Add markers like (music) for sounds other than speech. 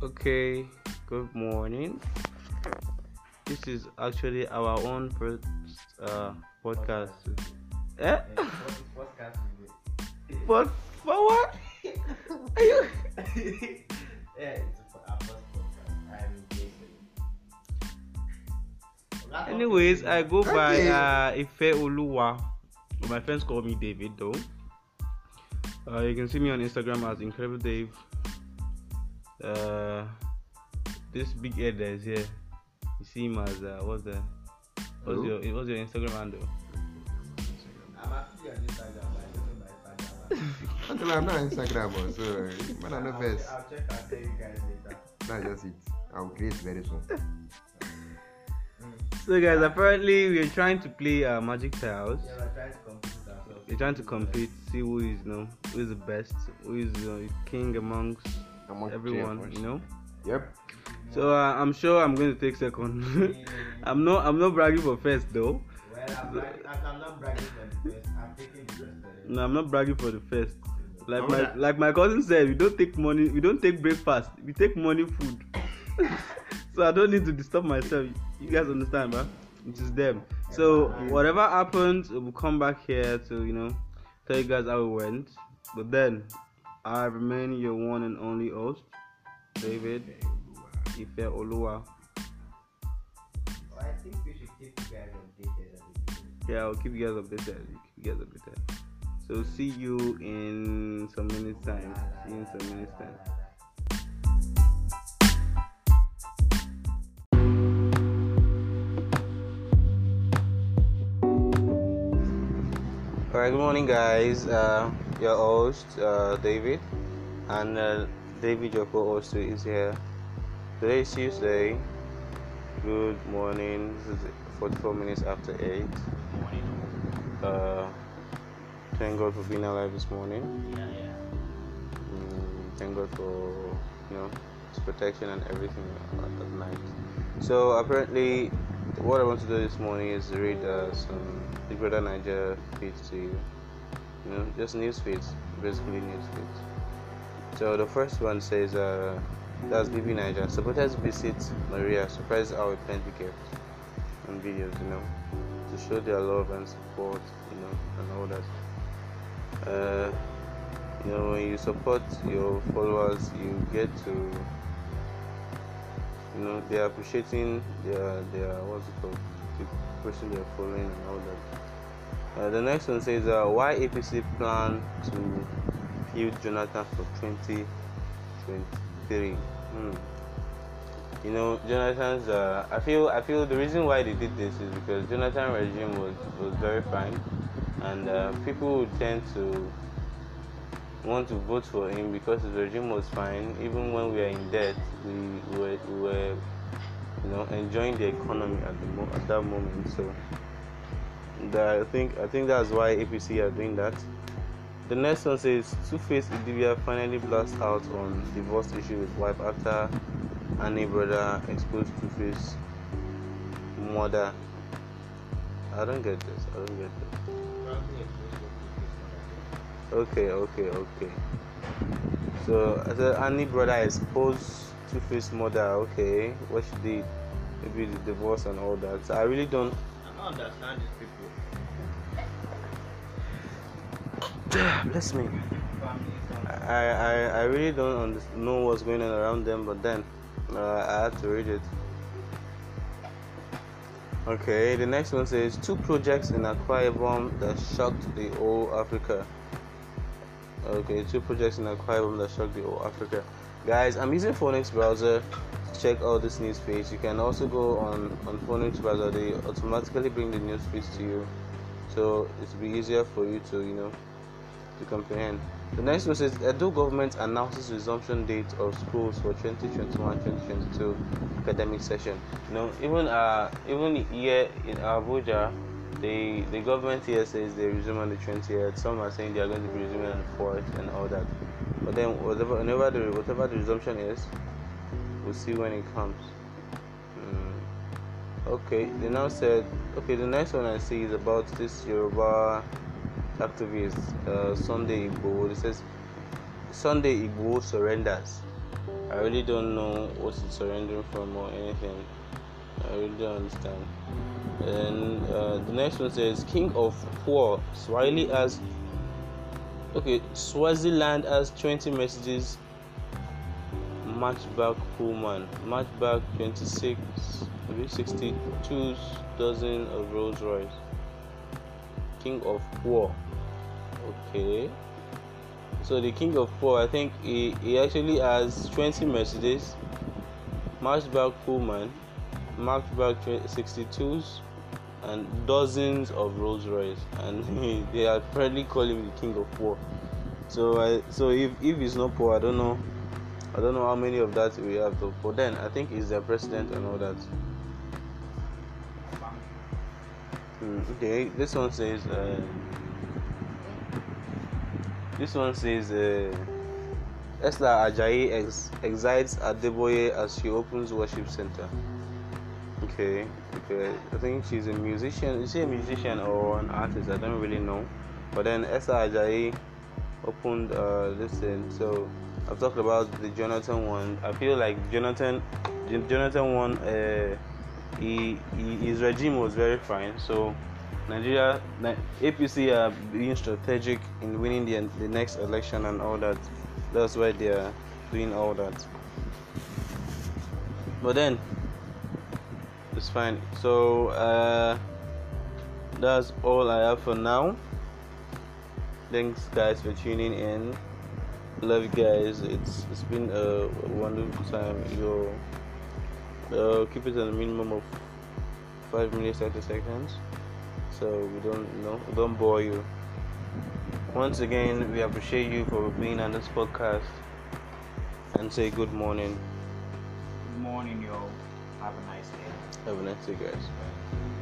Okay, good morning. This is actually our own first uh, podcast. Eh? What? For what? (laughs) Are you? (laughs) yeah, it's a, our first podcast. I'm Jason. Wrap Anyways, I go by Okay. uh, Ife Oluwa. My friends call me David though. Uh, you can see me on Instagram as Incredible Dave. Uh, this big head is here, you see him as uh, what's the what's Who? your what's your Instagram handle? I'm actually on Instagram, but I don't know Instagram. Until I'm not Instagram, oh, so man, I know I'll. I'll check. I'll tell you guys later. That's just it. I'll create very soon. So guys, apparently we are trying to play uh, Magic Tiles. Yeah, we're trying to compete ourselves. We're trying to compete, see who is you know who is the best, who is uh, king amongst Among everyone, you know. Yep. So uh, I'm sure I'm going to take second. (laughs) I'm not I'm not bragging for first though. Well, I'm, brag- I'm I'm not bragging for the first. I'm taking first. No, I'm not bragging for the first. Like my yeah. like my cousin said, we don't take money, we don't take breakfast, we take money food. (laughs) so I don't need to disturb myself. You guys understand, man? It is just them. So whatever happens, we'll come back here to you know tell you guys how it went. But then I remain your one and only host, David Ife Oluwa. Well, I think we should keep you guys updated at the beginning. Yeah, I'll keep you guys updated. Keep you guys updated. So see you in some minutes time. See you in some minutes time. Alright, good morning, guys. Uh, your host, uh, David, and uh, David, your co-host, is here. Today is Tuesday. Good morning. This is 44 minutes after 8. Uh, thank God for being alive this morning. Yeah, yeah. Mm, thank God for you know His protection and everything at, at night. So apparently, what I want to do this morning is read uh, some Big Brother Naija feeds to you. You know, just news feeds, basically news feeds. So the first one says, uh, "That's BB Naija. Supporters visit Maria. Surprise our plenty gift on videos. You know, to show their love and support. You know, and all that." Uh, you know when you support your followers you get to you know they're appreciating their their what's it called the person they're following and all that uh, the next one says uh, why apc plan to field jonathan for 2023 hmm. you know jonathan's uh, i feel i feel the reason why they did this is because jonathan regime was was very fine and uh, people would tend to want to vote for him because his regime was fine. Even when we are in debt, we, we, were, we were, you know, enjoying the economy at the mo- at that moment. So, that I think I think that's why APC are doing that. The next one says Two-Face Idibia finally blast out on divorce issue with wife after Annie brother exposed Two-Face mother. I don't get this. I don't get this. Okay, okay, okay. So said Annie brother exposed Two Face mother. Okay, what she did, maybe the divorce and all that. So I really don't. I don't understand these people. Bless me. I I, I really don't know what's going on around them, but then uh, I had to read it. Okay, the next one says two projects in Akwa Ibom that shocked the whole Africa. Okay, two projects in Akwa Ibom that shocked the whole Africa. Guys, I'm using Phoenix browser to check all this news feeds. You can also go on on Phoenix browser; they automatically bring the news feeds to you, so it'll be easier for you to you know to comprehend. The next one says Edo government announces resumption date of schools for 2021-2022 academic session. Know, even uh, even here in Abuja, the the government here says they resume on the 20th. Some are saying they are going to be resuming on the 4th and all that. But then whatever whenever the whatever the resumption is, we'll see when it comes. Mm. Okay, they now said okay. The next one I see is about this Yoruba activist uh, Sunday Igboho. Says Sunday Igboho surrenders. I really don't know what surrendering from or anything. I really don't understand. And uh, the next one says King of Poor. Swahili has okay. Swaziland has 20 messages. Maybach Pullman. Maybach 26, maybe 62 dozen of Rolls Royce. King of Poor. Okay. So the King of Four, I think he, he actually has 20 Mercedes, Maybach Pullman, Maybach 62s, and dozens of Rolls Royce, and (laughs) they are proudly calling him the King of Poor. So I, so if if he's not poor, I don't know, I don't know how many of that we have though. But then I think he's the president and all that. Hmm, okay, this one says. Uh, this one says uh, Esla Ajayi ex- excites Adeboye as she opens worship center. Okay, okay. I think she's a musician. Is she a musician or an artist? I don't really know. But then Esla Ajayi opened uh, this thing. So I've talked about the Jonathan one. I feel like Jonathan, Jonathan one. Uh, he, he, his regime was very fine. So Nigeria, APC are being strategic in winning the, the next election and all that. That's why they are doing all that. But then, it's fine. So, uh, that's all I have for now. Thanks, guys, for tuning in. Love you guys. It's it's been a wonderful time. You uh, keep it at a minimum of five minutes, thirty seconds so we don't you know don't bore you. Once again, we appreciate you for being on this podcast and say good morning. Good morning, y'all. Have a nice day. Have a nice day, guys.